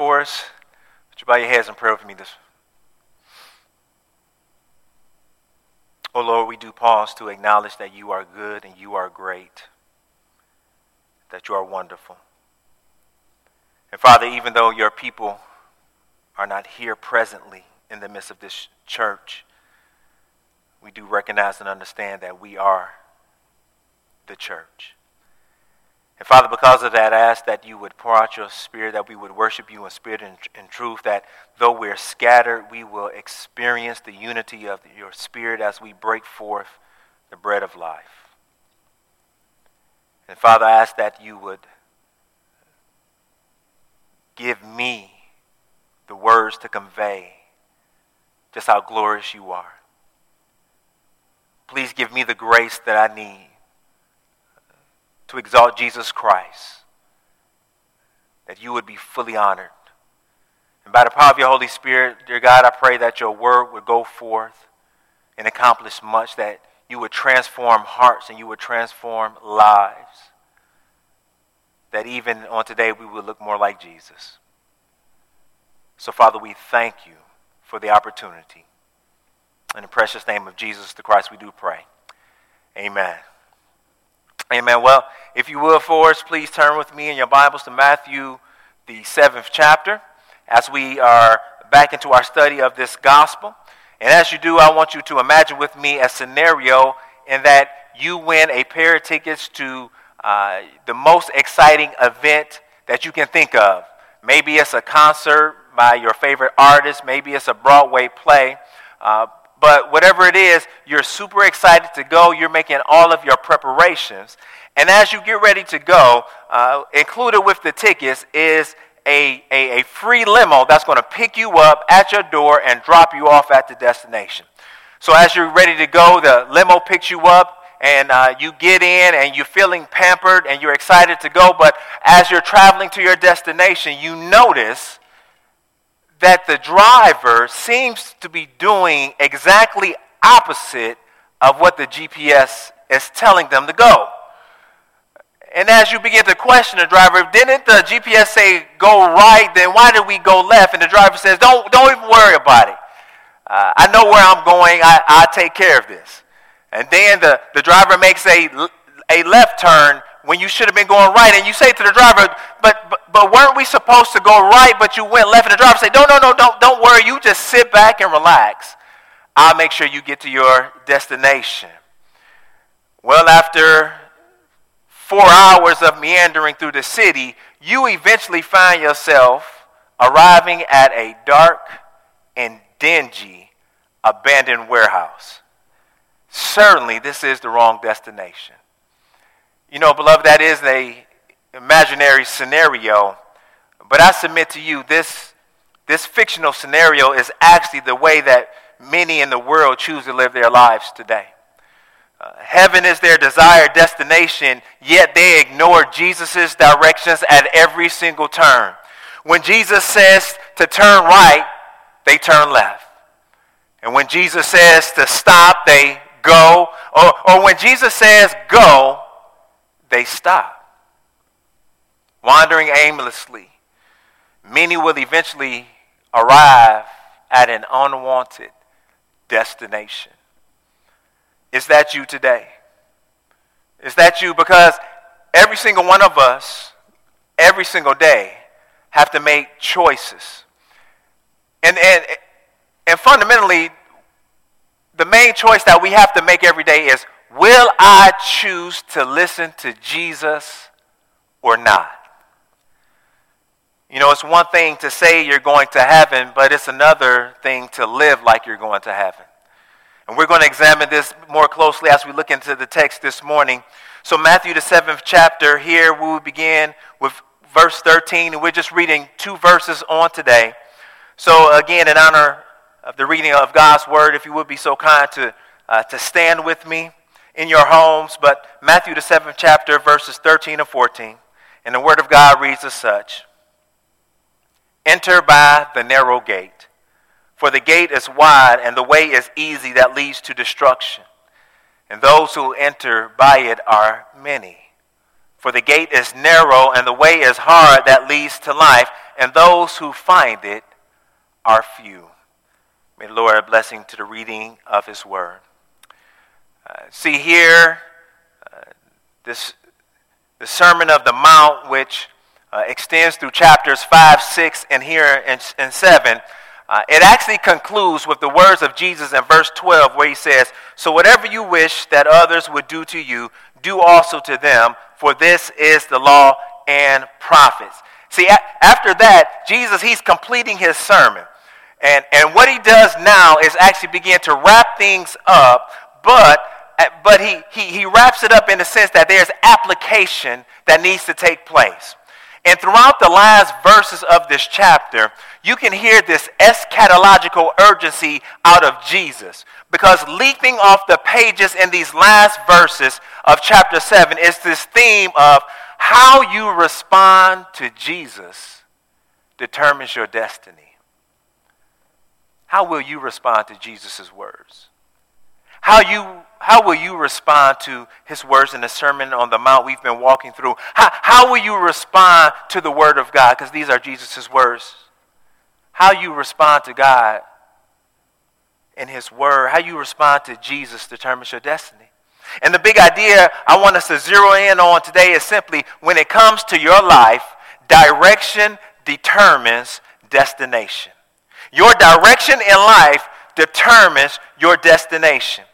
for us? Would you bow your heads and pray with me this? Oh Lord, we do pause to acknowledge that you are good and you are great, that you are wonderful. And Father, even though your people are not here presently in the midst of this church, we do recognize and understand that we are the church. And Father, because of that, I ask that you would pour out your spirit, that we would worship you in spirit and in truth, that though we're scattered, we will experience the unity of your spirit as we break forth the bread of life. And Father, I ask that you would give me the words to convey just how glorious you are. Please give me the grace that I need to exalt Jesus Christ, that you would be fully honored. And by the power of your Holy Spirit, dear God, I pray that your word would go forth and accomplish much, that you would transform hearts and you would transform lives. That even on today we would look more like Jesus. So, Father, we thank you for the opportunity. In the precious name of Jesus the Christ, we do pray. Amen. Amen. Well, if you will, for us, please turn with me in your Bibles to Matthew, the seventh chapter, as we are back into our study of this gospel. And as you do, I want you to imagine with me a scenario in that you win a pair of tickets to uh, the most exciting event that you can think of. Maybe it's a concert by your favorite artist, maybe it's a Broadway play. Uh, but whatever it is, you're super excited to go. You're making all of your preparations. And as you get ready to go, uh, included with the tickets is a, a, a free limo that's going to pick you up at your door and drop you off at the destination. So as you're ready to go, the limo picks you up and uh, you get in and you're feeling pampered and you're excited to go. But as you're traveling to your destination, you notice that the driver seems to be doing exactly opposite of what the GPS is telling them to go. And as you begin to question the driver, didn't the GPS say go right? Then why did we go left? And the driver says, don't, don't even worry about it. Uh, I know where I'm going. I, I'll take care of this. And then the, the driver makes a, a left turn when you should have been going right. And you say to the driver, but, but, but weren't we supposed to go right, but you went left? And the driver say, no, no, no, don't, don't worry. You just sit back and relax. I'll make sure you get to your destination. Well, after four hours of meandering through the city, you eventually find yourself arriving at a dark and dingy abandoned warehouse. Certainly, this is the wrong destination. You know, beloved, that is a imaginary scenario, but I submit to you this this fictional scenario is actually the way that many in the world choose to live their lives today. Uh, heaven is their desired destination, yet they ignore Jesus' directions at every single turn. When Jesus says to turn right, they turn left. And when Jesus says to stop, they go. Or, or when Jesus says go, they stop. Wandering aimlessly, many will eventually arrive at an unwanted destination. Is that you today? Is that you? Because every single one of us, every single day, have to make choices. And, and, and fundamentally, the main choice that we have to make every day is Will I choose to listen to Jesus or not? You know, it's one thing to say you're going to heaven, but it's another thing to live like you're going to heaven. And we're going to examine this more closely as we look into the text this morning. So, Matthew, the seventh chapter, here we will begin with verse 13, and we're just reading two verses on today. So, again, in honor of the reading of God's word, if you would be so kind to, uh, to stand with me in your homes, but Matthew, the seventh chapter, verses 13 and 14. And the Word of God reads as such Enter by the narrow gate, for the gate is wide and the way is easy that leads to destruction. And those who enter by it are many. For the gate is narrow and the way is hard that leads to life, and those who find it are few. May the Lord blessing to the reading of his word. See here, uh, this the Sermon of the Mount, which uh, extends through chapters 5, 6, and here in, in 7. Uh, it actually concludes with the words of Jesus in verse 12, where he says, So whatever you wish that others would do to you, do also to them, for this is the law and prophets. See, a- after that, Jesus, he's completing his sermon. And, and what he does now is actually begin to wrap things up, but, Eh, but he, he, he wraps it up in the sense that there's application that needs to take place. And throughout the last verses of this chapter, you can hear this eschatological urgency out of Jesus. Because leaping off the pages in these last verses of chapter 7 is this theme of how you respond to Jesus determines your destiny. How will you respond to Jesus' words? How, you, how will you respond to his words in the Sermon on the Mount we've been walking through? How, how will you respond to the Word of God? Because these are Jesus' words. How you respond to God in his Word, how you respond to Jesus determines your destiny. And the big idea I want us to zero in on today is simply when it comes to your life, direction determines destination. Your direction in life determines your destination.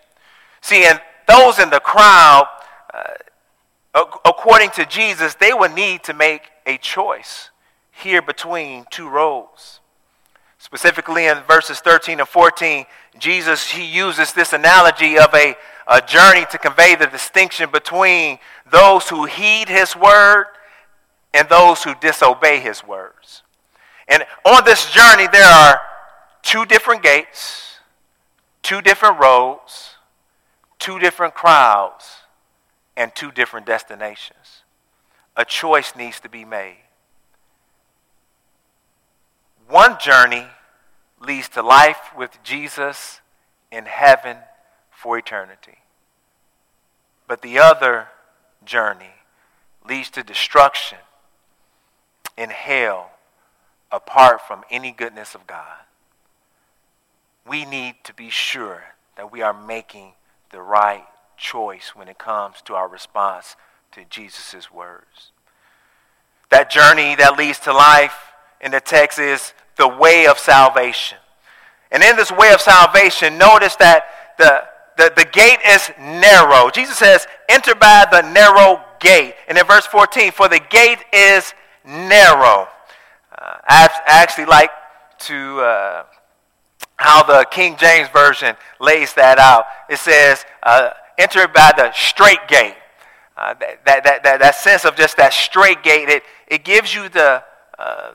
See, and those in the crowd, uh, according to Jesus, they would need to make a choice here between two roads. Specifically in verses 13 and 14, Jesus, he uses this analogy of a, a journey to convey the distinction between those who heed his word and those who disobey his words. And on this journey, there are two different gates, two different roads, two different crowds, and two different destinations. A choice needs to be made. One journey leads to life with Jesus in heaven for eternity. But the other journey leads to destruction in hell apart from any goodness of God. We need to be sure that we are making the right choice when it comes to our response to Jesus' words. That journey that leads to life in the text is the way of salvation. And in this way of salvation, notice that the, the, the gate is narrow. Jesus says, enter by the narrow gate. And in verse 14, for the gate is narrow. Uh, I actually like to uh, how the King James Version lays that out. It says, uh, enter by the straight gate. Uh, that, that, that, that sense of just that straight gate, it, it gives you the, uh,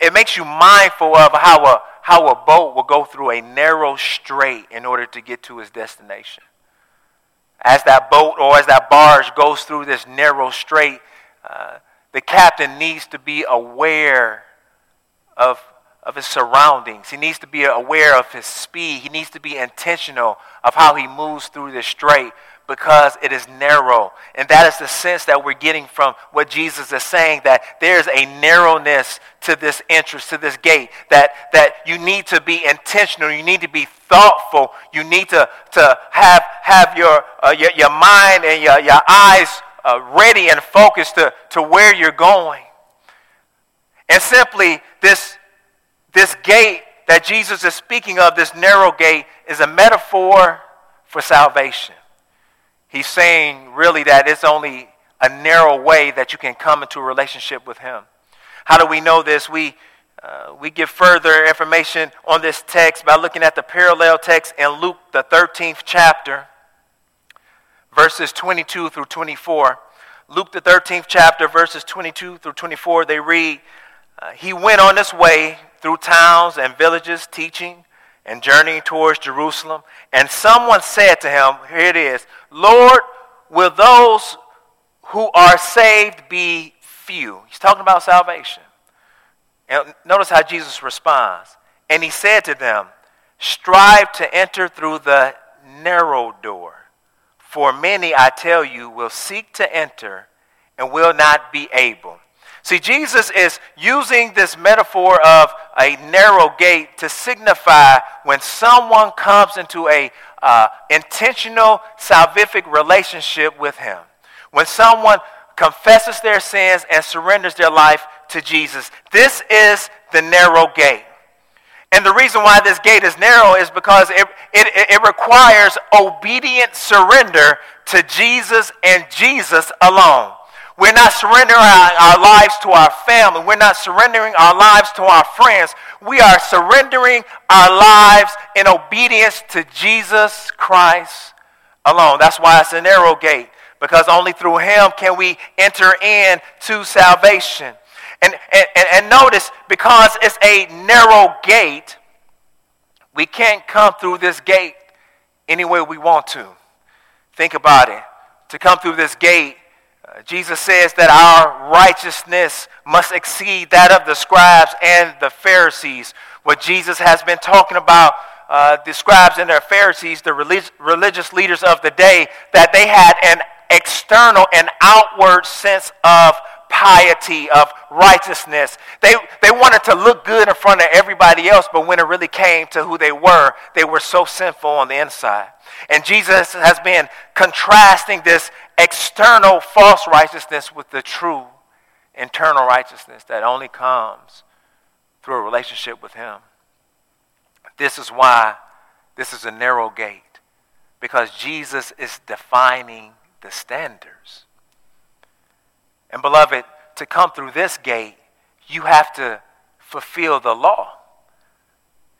it makes you mindful of how a, how a boat will go through a narrow strait in order to get to its destination. As that boat or as that barge goes through this narrow strait, uh, the captain needs to be aware of of his surroundings. He needs to be aware of his speed. He needs to be intentional of how he moves through this strait because it is narrow. And that is the sense that we're getting from what Jesus is saying that there's a narrowness to this entrance, to this gate, that, that you need to be intentional. You need to be thoughtful. You need to, to have, have your, uh, your, your mind and your, your eyes uh, ready and focused to, to where you're going. And simply, this this gate that Jesus is speaking of, this narrow gate, is a metaphor for salvation. He's saying really that it's only a narrow way that you can come into a relationship with Him. How do we know this? We, uh, we get further information on this text by looking at the parallel text in Luke, the 13th chapter, verses 22 through 24. Luke, the 13th chapter, verses 22 through 24, they read, uh, He went on this way through towns and villages teaching and journeying towards Jerusalem. And someone said to him, Here it is, Lord, will those who are saved be few? He's talking about salvation. And notice how Jesus responds. And he said to them, Strive to enter through the narrow door. For many, I tell you, will seek to enter and will not be able. See, Jesus is using this metaphor of a narrow gate to signify when someone comes into a uh, intentional salvific relationship with Him. When someone confesses their sins and surrenders their life to Jesus. This is the narrow gate. And the reason why this gate is narrow is because it, it, it requires obedient surrender to Jesus and Jesus alone. We're not surrendering our, our, lives to our family. We're not surrendering our lives to our friends. We are surrendering our lives in obedience to Jesus Christ alone. That's why it's a narrow gate, because only through him can we enter into salvation. And, and, and notice, because it's a narrow gate, we can't come through this gate any way we want to. Think about it. To come through this gate, Jesus says that our righteousness must exceed that of the scribes and the Pharisees. What Jesus has been talking about, uh, the scribes and the Pharisees, the relig- religious leaders of the day, that they had an external and outward sense of piety, of righteousness. They, they wanted to look good in front of everybody else, but when it really came to who they were, they were so sinful on the inside. And Jesus has been contrasting this external false righteousness with the true internal righteousness that only comes through a relationship with Him. This is why this is a narrow gate, because Jesus is defining the standards. And beloved, to come through this gate, you have to fulfill the law.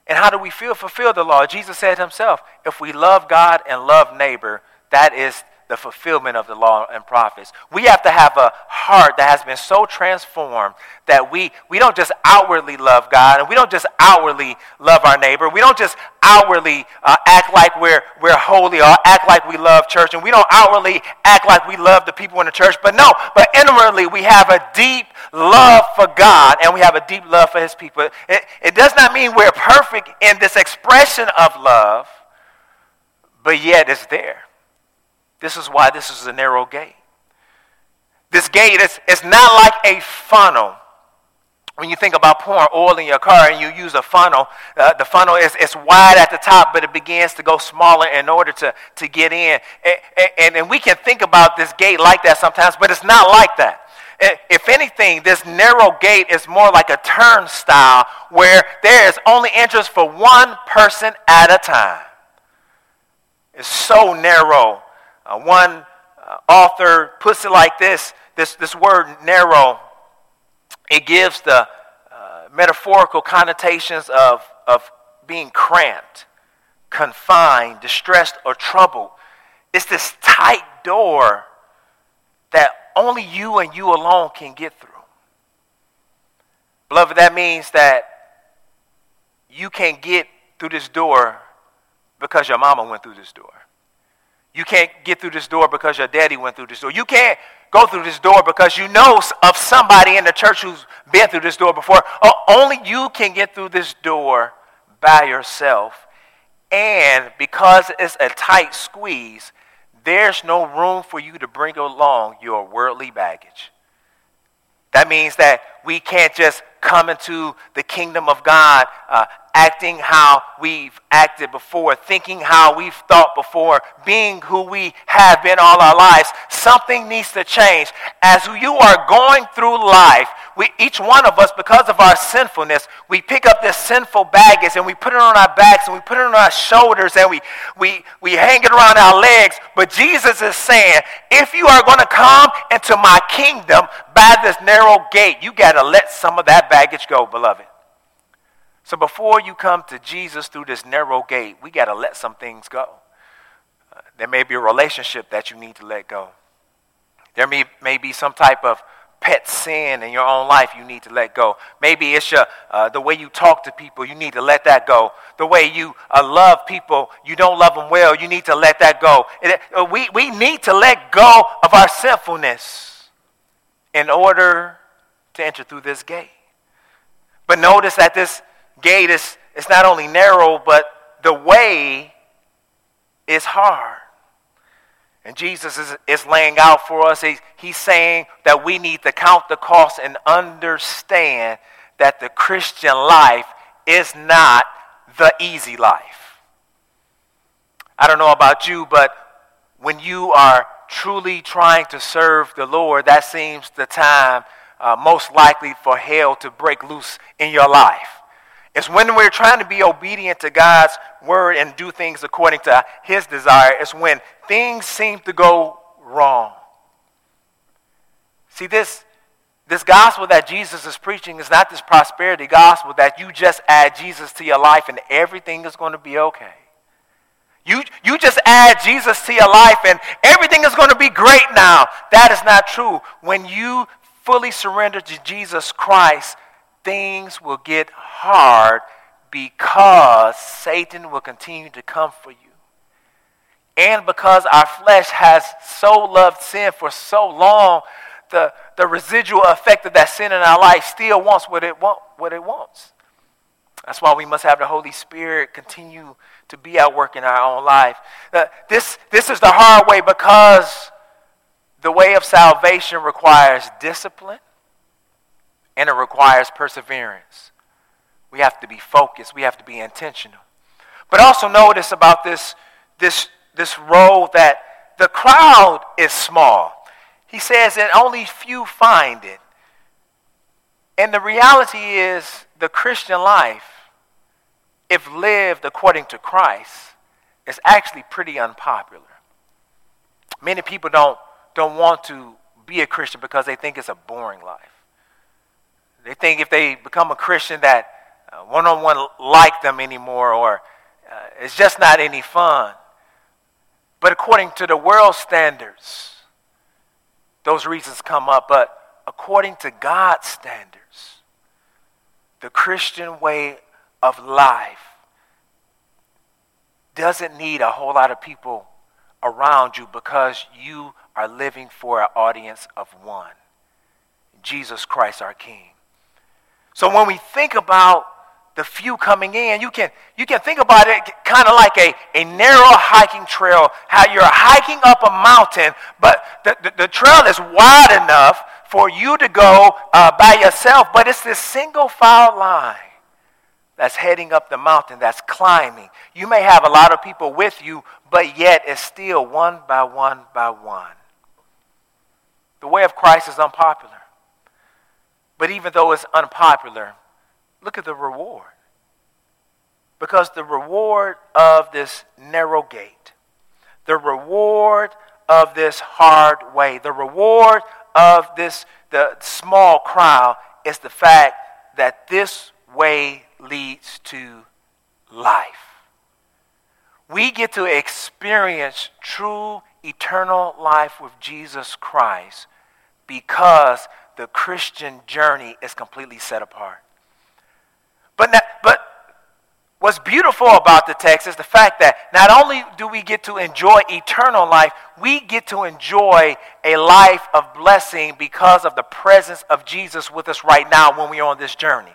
And how do we feel fulfill the law? Jesus said himself, if we love God and love neighbor, that is the fulfillment of the law and prophets. We have to have a heart that has been so transformed that we, we don't just outwardly love God and we don't just outwardly love our neighbor. We don't just outwardly uh, act like we're, we're holy or act like we love church and we don't outwardly act like we love the people in the church. But no, but inwardly we have a deep love for God and we have a deep love for his people. It, it does not mean we're perfect in this expression of love, but yet it's there. This is why this is a narrow gate. This gate is it's not like a funnel. When you think about pouring oil in your car and you use a funnel, uh, the funnel is it's wide at the top, but it begins to go smaller in order to, to get in. And, and, and we can think about this gate like that sometimes, but it's not like that. If anything, this narrow gate is more like a turnstile where there is only entrance for one person at a time. It's so narrow uh, one uh, author puts it like this this, this word narrow, it gives the uh, metaphorical connotations of, of being cramped, confined, distressed, or troubled. It's this tight door that only you and you alone can get through. Beloved, that means that you can't get through this door because your mama went through this door. You can't get through this door because your daddy went through this door. You can't go through this door because you know of somebody in the church who's been through this door before. Uh, only you can get through this door by yourself. And because it's a tight squeeze, there's no room for you to bring along your worldly baggage. That means that we can't just come into the kingdom of God uh, acting how we've acted before, thinking how we've thought before, being who we have been all our lives. Something needs to change. As you are going through life, we, each one of us, because of our sinfulness, we pick up this sinful baggage and we put it on our backs and we put it on our shoulders and we, we, we hang it around our legs. But Jesus is saying, if you are going to come into my kingdom by this narrow gate, you got to let some of that baggage go, beloved. So before you come to Jesus through this narrow gate, we got to let some things go. Uh, there may be a relationship that you need to let go. There may, may be some type of pet sin in your own life you need to let go. Maybe it's your, uh, the way you talk to people, you need to let that go. The way you uh, love people, you don't love them well, you need to let that go. It, uh, we, we need to let go of our sinfulness in order to enter through this gate. But notice that this gate is it's not only narrow, but the way is hard. And Jesus is, is laying out for us, he's, he's saying that we need to count the cost and understand that the Christian life is not the easy life. I don't know about you, but when you are truly trying to serve the Lord, that seems the time uh, most likely for hell to break loose in your life. It's when we're trying to be obedient to God's word and do things according to his desire. It's when things seem to go wrong. See, this, this gospel that Jesus is preaching is not this prosperity gospel that you just add Jesus to your life and everything is going to be okay. You, you just add Jesus to your life and everything is going to be great now. That is not true. When you fully surrender to Jesus Christ, things will get hard because Satan will continue to come for you. And because our flesh has so loved sin for so long, the, the residual effect of that sin in our life still wants what it, want, what it wants. That's why we must have the Holy Spirit continue to be at work in our own life. Uh, this, this is the hard way because the way of salvation requires discipline and it requires perseverance. We have to be focused, we have to be intentional. But also notice about this, this, this role that the crowd is small. He says that only few find it. And the reality is the Christian life, if lived according to Christ, is actually pretty unpopular. Many people don't, don't want to be a Christian because they think it's a boring life. They think if they become a Christian that one on one like them anymore or uh, it's just not any fun. But according to the world standards, those reasons come up. But according to God's standards, the Christian way of life doesn't need a whole lot of people around you because you are living for an audience of one Jesus Christ, our King. So when we think about the few coming in, you can, you can think about it kind of like a, a narrow hiking trail, how you're hiking up a mountain, but the, the, the trail is wide enough for you to go uh, by yourself, but it's this single file line that's heading up the mountain, that's climbing. You may have a lot of people with you, but yet it's still one by one by one. The way of Christ is unpopular. But even though it's unpopular, look at the reward. Because the reward of this narrow gate, the reward of this hard way, the reward of this the small crowd is the fact that this way leads to life. We get to experience true eternal life with Jesus Christ because the Christian journey is completely set apart. But, but what's beautiful about the text is the fact that not only do we get to enjoy eternal life, we get to enjoy a life of blessing because of the presence of Jesus with us right now when we're on this journey.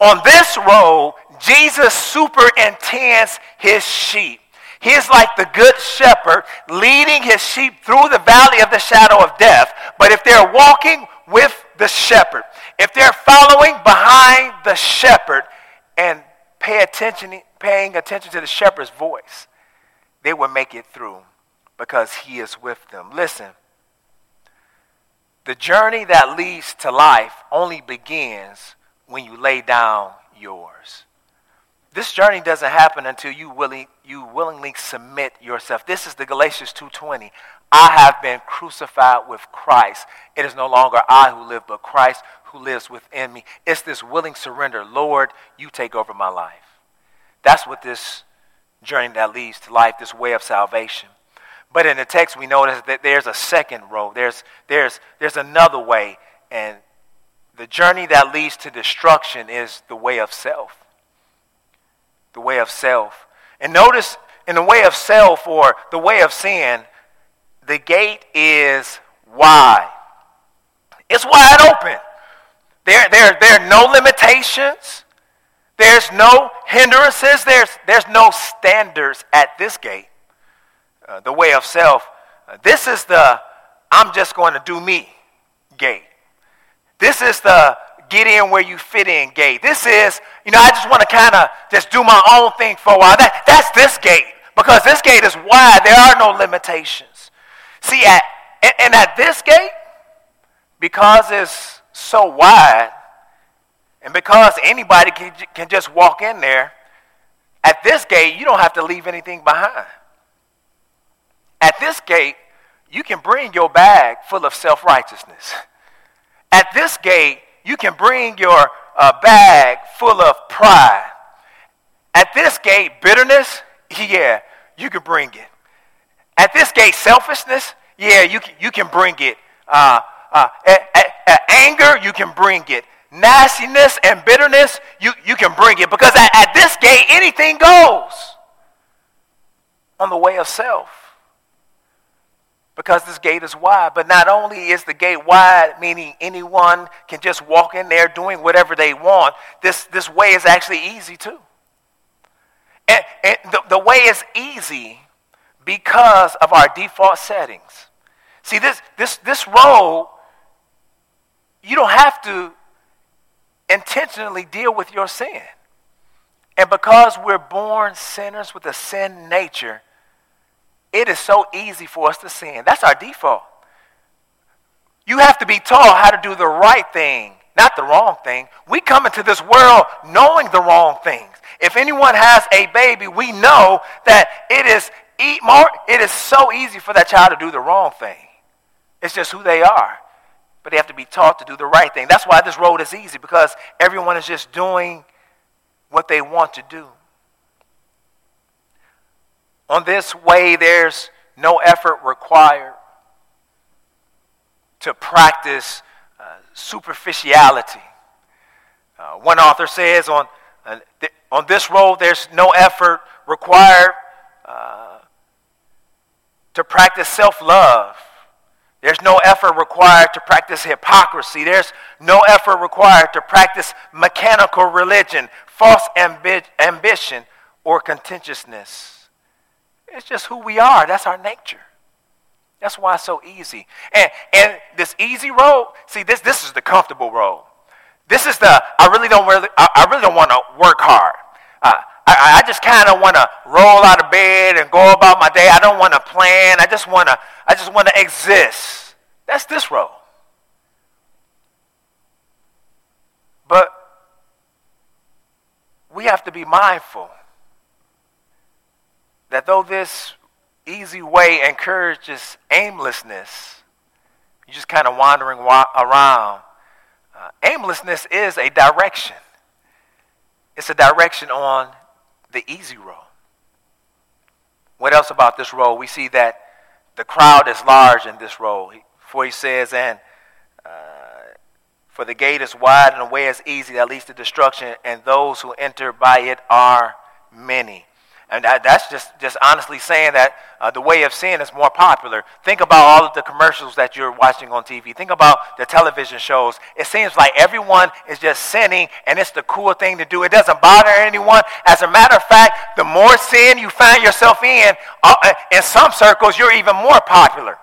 On this road, Jesus superintends his sheep. He is like the good shepherd leading his sheep through the valley of the shadow of death. But if they're walking with the shepherd, if they're following behind the shepherd and pay attention, paying attention to the shepherd's voice, they will make it through because he is with them. Listen, the journey that leads to life only begins when you lay down yours. This journey doesn't happen until you, willing, you willingly submit yourself. This is the Galatians 2.20. I have been crucified with Christ. It is no longer I who live, but Christ who lives within me. It's this willing surrender. Lord, you take over my life. That's what this journey that leads to life, this way of salvation. But in the text, we notice that there's a second road. There's, there's, there's another way. And the journey that leads to destruction is the way of self the way of self. And notice in the way of self or the way of sin, the gate is wide. It's wide open. There, there, there are no limitations. There's no hindrances. There's, there's no standards at this gate. Uh, the way of self, this is the I'm just going to do me gate. This is the get in where you fit in gate. This is, you know, I just want to kind of just do my own thing for a while. That, that's this gate because this gate is wide. There are no limitations. See, at, and at this gate, because it's so wide, and because anybody can, can just walk in there, at this gate, you don't have to leave anything behind. At this gate, you can bring your bag full of self righteousness. At this gate, you can bring your uh, bag full of pride. At this gate, bitterness, yeah, you can bring it. At this gate, selfishness, yeah, you can, you can bring it. Uh, uh, at, at, at anger, you can bring it. Nastiness and bitterness, you, you can bring it. Because at, this gate, anything goes on the way of self because this gate is wide. But not only is the gate wide, meaning anyone can just walk in there doing whatever they want, this, this way is actually easy too. And, and the, the way is easy because of our default settings. See, this, this, this road, you don't have to intentionally deal with your sin. And because we're born sinners with a sin nature, it is so easy for us to sin. That's our default. You have to be taught how to do the right thing, not the wrong thing. We come into this world knowing the wrong things. If anyone has a baby, we know that it is eat more, it is so easy for that child to do the wrong thing. It's just who they are. But they have to be taught to do the right thing. That's why this road is easy, because everyone is just doing what they want to do. On this way, there's no effort required to practice uh, superficiality. Uh, one author says on, uh, th- on this road, there's no effort required uh, to practice self love. There's no effort required to practice hypocrisy. There's no effort required to practice mechanical religion, false ambi- ambition, or contentiousness. It's just who we are. That's our nature. That's why it's so easy. And, and this easy road, see, this, this is the comfortable road. This is the, I really don't really, I, I really don't want to work hard. Uh, I, I just kind of want to roll out of bed and go about my day. I don't want to plan. I just want to, I just want to exist. That's this role. But we have to be mindful that though this easy way encourages aimlessness, you're just kind of wandering wa- around. Uh, aimlessness is a direction. It's a direction on the easy road. What else about this road? We see that the crowd is large in this road. For he says, and uh, for the gate is wide and the way is easy that leads to destruction, and those who enter by it are many. And that, that's just, just honestly saying that uh, the way of sin is more popular. Think about all of the commercials that you're watching on TV. Think about the television shows. It seems like everyone is just sinning and it's the cool thing to do. It doesn't bother anyone. As a matter of fact, the more sin you find yourself in, uh, in some circles, you're even more popular.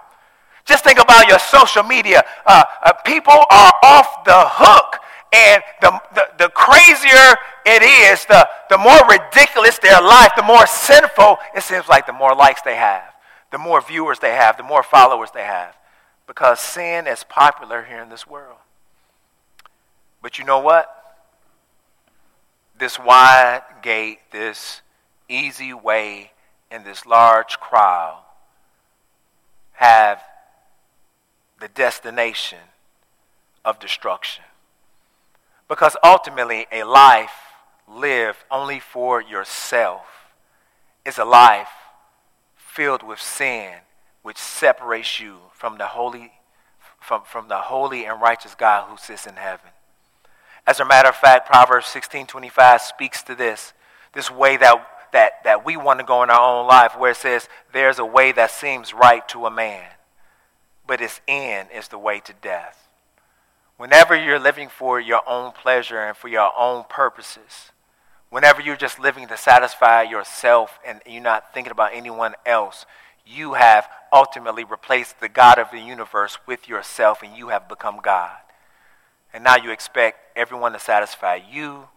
Just think about your social media. Uh, uh people are off the hook and the, the, the, crazier it is, the, the more ridiculous their life, the more sinful it seems like the more likes they have, the more viewers they have, the more followers they have. Because sin is popular here in this world. But you know what? This wide gate, this easy way, and this large crowd have the destination of destruction. Because ultimately, a life lived only for yourself is a life filled with sin, which separates you from the holy, from, from the holy and righteous God who sits in heaven. As a matter of fact, Proverbs 16:25 speaks to this, this way that, that, that we want to go in our own life, where it says, There's a way that seems right to a man, but its end is the way to death. Whenever you're living for your own pleasure and for your own purposes, whenever you're just living to satisfy yourself and you're not thinking about anyone else, you have ultimately replaced the God of the universe with yourself and you have become God. And now you expect everyone to satisfy you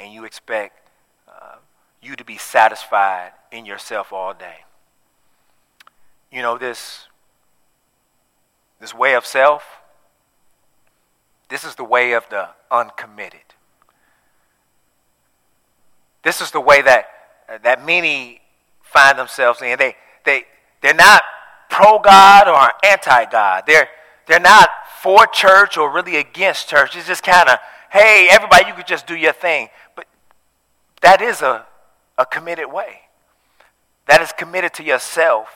and you expect uh, you to be satisfied in yourself all day. You know, this, this way of self, this is the way of the uncommitted. This is the way that, that many find themselves in. They, they, they're not pro God or anti God. They're, they're not for church or really against church. It's just kind of, hey, everybody, you could just do your thing. But that is a, a committed way. That is committed to yourself.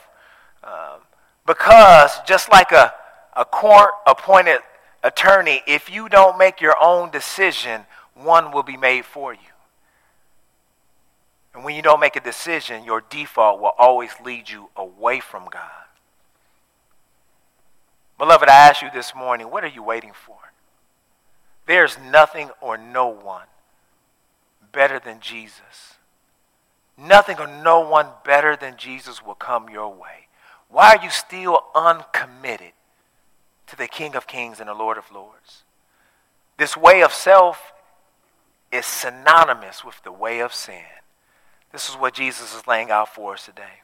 Um, because just like a, a court appointed attorney, if you don't make your own decision, one will be made for you. And when you don't make a decision, your default will always lead you away from God. Beloved, I ask you this morning, what are you waiting for? There's nothing or no one better than Jesus. Nothing or no one better than Jesus will come your way. Why are you still uncommitted to the King of Kings and the Lord of Lords? This way of self is synonymous with the way of sin. This is what Jesus is laying out for us today.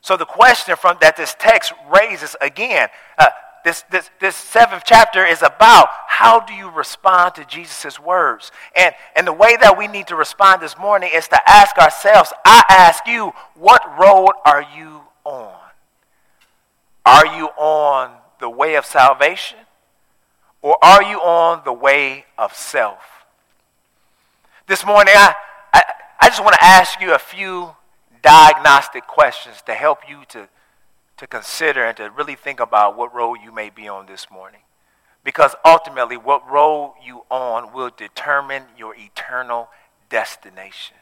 So the question from that this text raises again, uh, this, this, this seventh chapter is about how do you respond to Jesus' words? And, and the way that we need to respond this morning is to ask ourselves, I ask you, what road are you on? Are you on the way of salvation? Or are you on the way of self? This morning, I, I, I just want to ask you a few diagnostic questions to help you to, to consider and to really think about what road you may be on this morning. Because ultimately, what road you on will determine your eternal destination.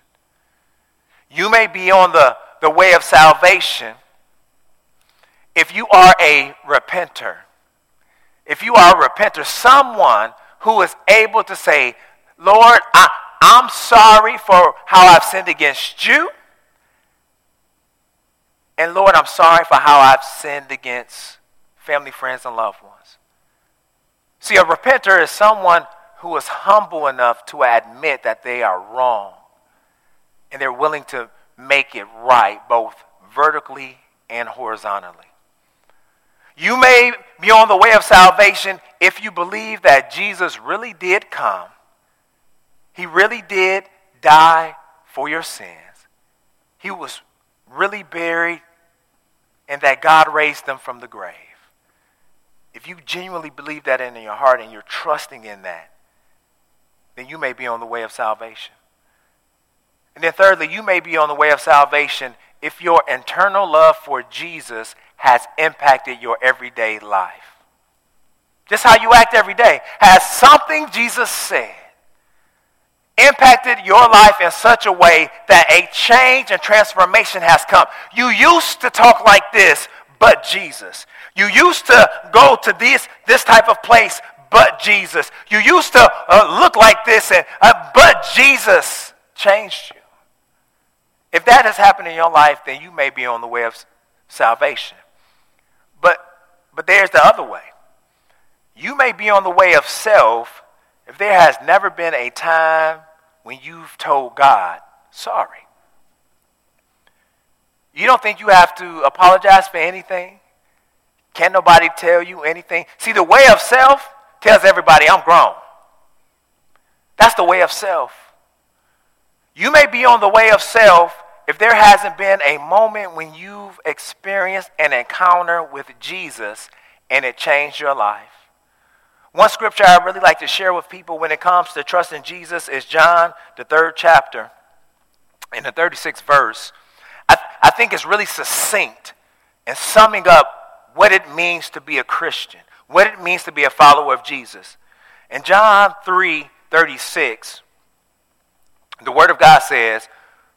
You may be on the, the way of salvation if you are a repenter. If you are a repenter, someone who is able to say, Lord, I, I'm sorry for how I've sinned against you. And Lord, I'm sorry for how I've sinned against family, friends, and loved ones. See, a repenter is someone who is humble enough to admit that they are wrong. And they're willing to make it right, both vertically and horizontally. You may be on the way of salvation if you believe that Jesus really did come he really did die for your sins. He was really buried and that God raised them from the grave. If you genuinely believe that in your heart and you're trusting in that, then you may be on the way of salvation. And then, thirdly, you may be on the way of salvation if your internal love for Jesus has impacted your everyday life. Just how you act every day. Has something Jesus said impacted your life in such a way that a change and transformation has come. You used to talk like this, but Jesus. You used to go to this, this type of place, but Jesus. You used to uh, look like this, and, uh, but Jesus changed you. If that has happened in your life, then you may be on the way of salvation. But, but there's the other way. You may be on the way of self if there has never been a time when you've told God, sorry. You don't think you have to apologize for anything? Can nobody tell you anything? See, the way of self tells everybody, I'm grown. That's the way of self. You may be on the way of self if there hasn't been a moment when you've experienced an encounter with Jesus and it changed your life. One scripture I really like to share with people when it comes to trusting Jesus is John, the third chapter, in the 36th verse. I, th- I think it's really succinct in summing up what it means to be a Christian, what it means to be a follower of Jesus. In John 3 36, the Word of God says,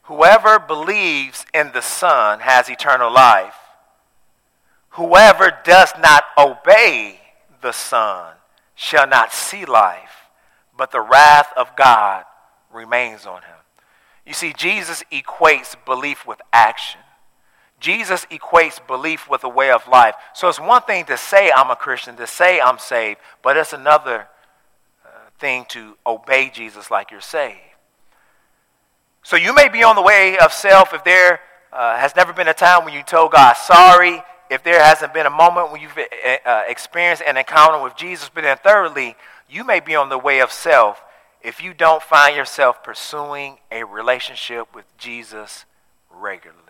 Whoever believes in the Son has eternal life. Whoever does not obey the Son shall not see life, but the wrath of God remains on him. You see, Jesus equates belief with action. Jesus equates belief with a way of life. So it's one thing to say I'm a Christian, to say I'm saved, but it's another uh, thing to obey Jesus like you're saved. So you may be on the way of self if there uh, has never been a time when you told God sorry, if there hasn't been a moment when you've uh, uh experienced an encounter with Jesus. But then, thirdly, you may be on the way of self if you don't find yourself pursuing a relationship with Jesus regularly.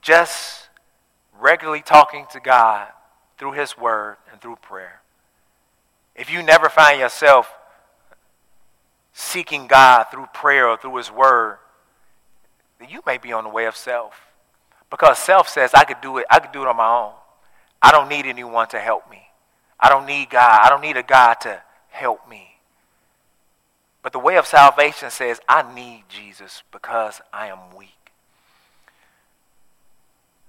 Just regularly talking to God through His Word and through prayer. If you never find yourself seeking God through prayer or through His Word, then you may be on the way of self. Because self says, I could do it, I could do it on my own. I don't need anyone to help me. I don't need God. I don't need a God to help me. But the way of salvation says, I need Jesus because I am weak.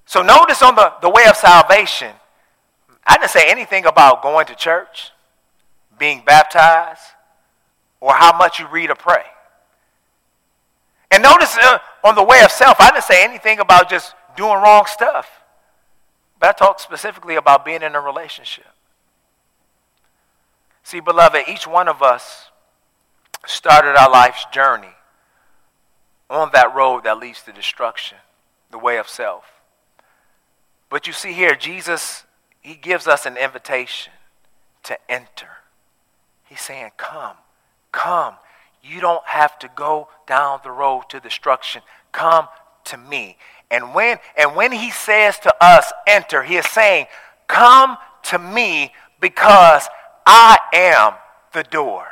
So notice on the, the way of salvation, I didn't say anything about going to church, being baptized, or how much you read or pray. And notice uh, on the way of self, I didn't say anything about just doing wrong stuff. But I talked specifically about being in a relationship. See, beloved, each one of us started our life's journey on that road that leads to destruction, the way of self. But you see here, Jesus, he gives us an invitation to enter. He's saying, Come, come. You don't have to go down the road to destruction. Come to me. And when and when he says to us, enter, he is saying, Come to me because I am the door.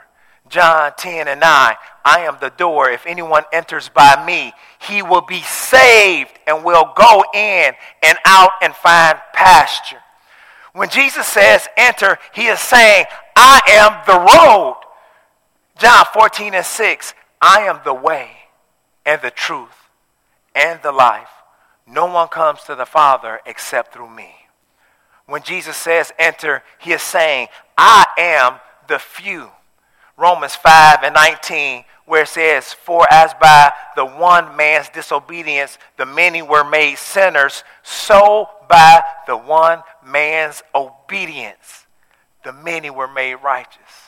John 10 and 9. I am the door. If anyone enters by me, he will be saved and will go in and out and find pasture. When Jesus says enter, he is saying, I am the road. John 14 and 6. I am the way and the truth and the life. No one comes to the Father except through me. When Jesus says enter, he is saying, I am the few. Romans 5 and 19, where it says, For as by the one man's disobedience the many were made sinners, so by the one man's obedience the many were made righteous.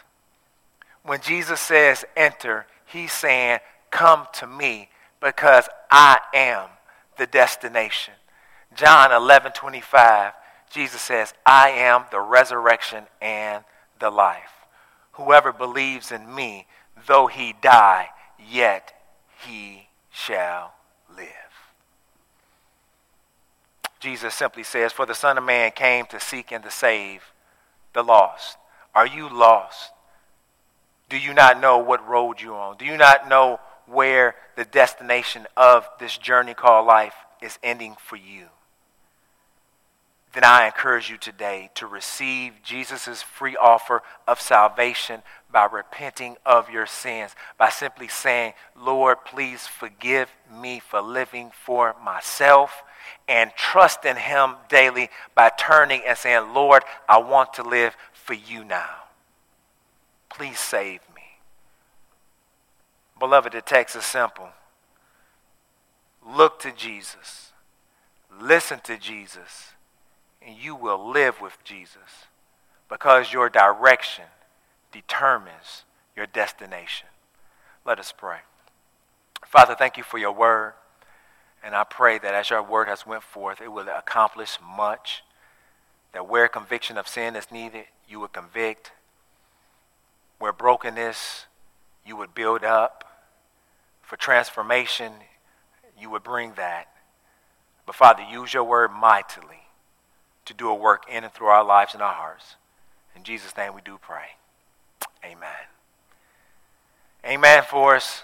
When Jesus says enter, he's saying, Come to me because I am the destination. John 11 25, Jesus says, I am the resurrection and the life. Whoever believes in me, though he die, yet he shall live. Jesus simply says, For the Son of Man came to seek and to save the lost. Are you lost? Do you not know what road you're on? Do you not know where the destination of this journey called life is ending for you? then I encourage you today to receive Jesus' free offer of salvation by repenting of your sins, by simply saying, Lord, please forgive me for living for myself, and trust in Him daily by turning and saying, Lord, I want to live for you now. Please save me. Beloved, the text is simple. Look to Jesus. Listen to Jesus and you will live with Jesus because your direction determines your destination. Let us pray. Father, thank you for your word. And I pray that as your word has went forth, it will accomplish much. That where conviction of sin is needed, you will convict. Where brokenness, you would build up. For transformation, you would bring that. But Father, use your word mightily to do a work in and through our lives and our hearts. In Jesus' name we do pray. Amen. Amen for us.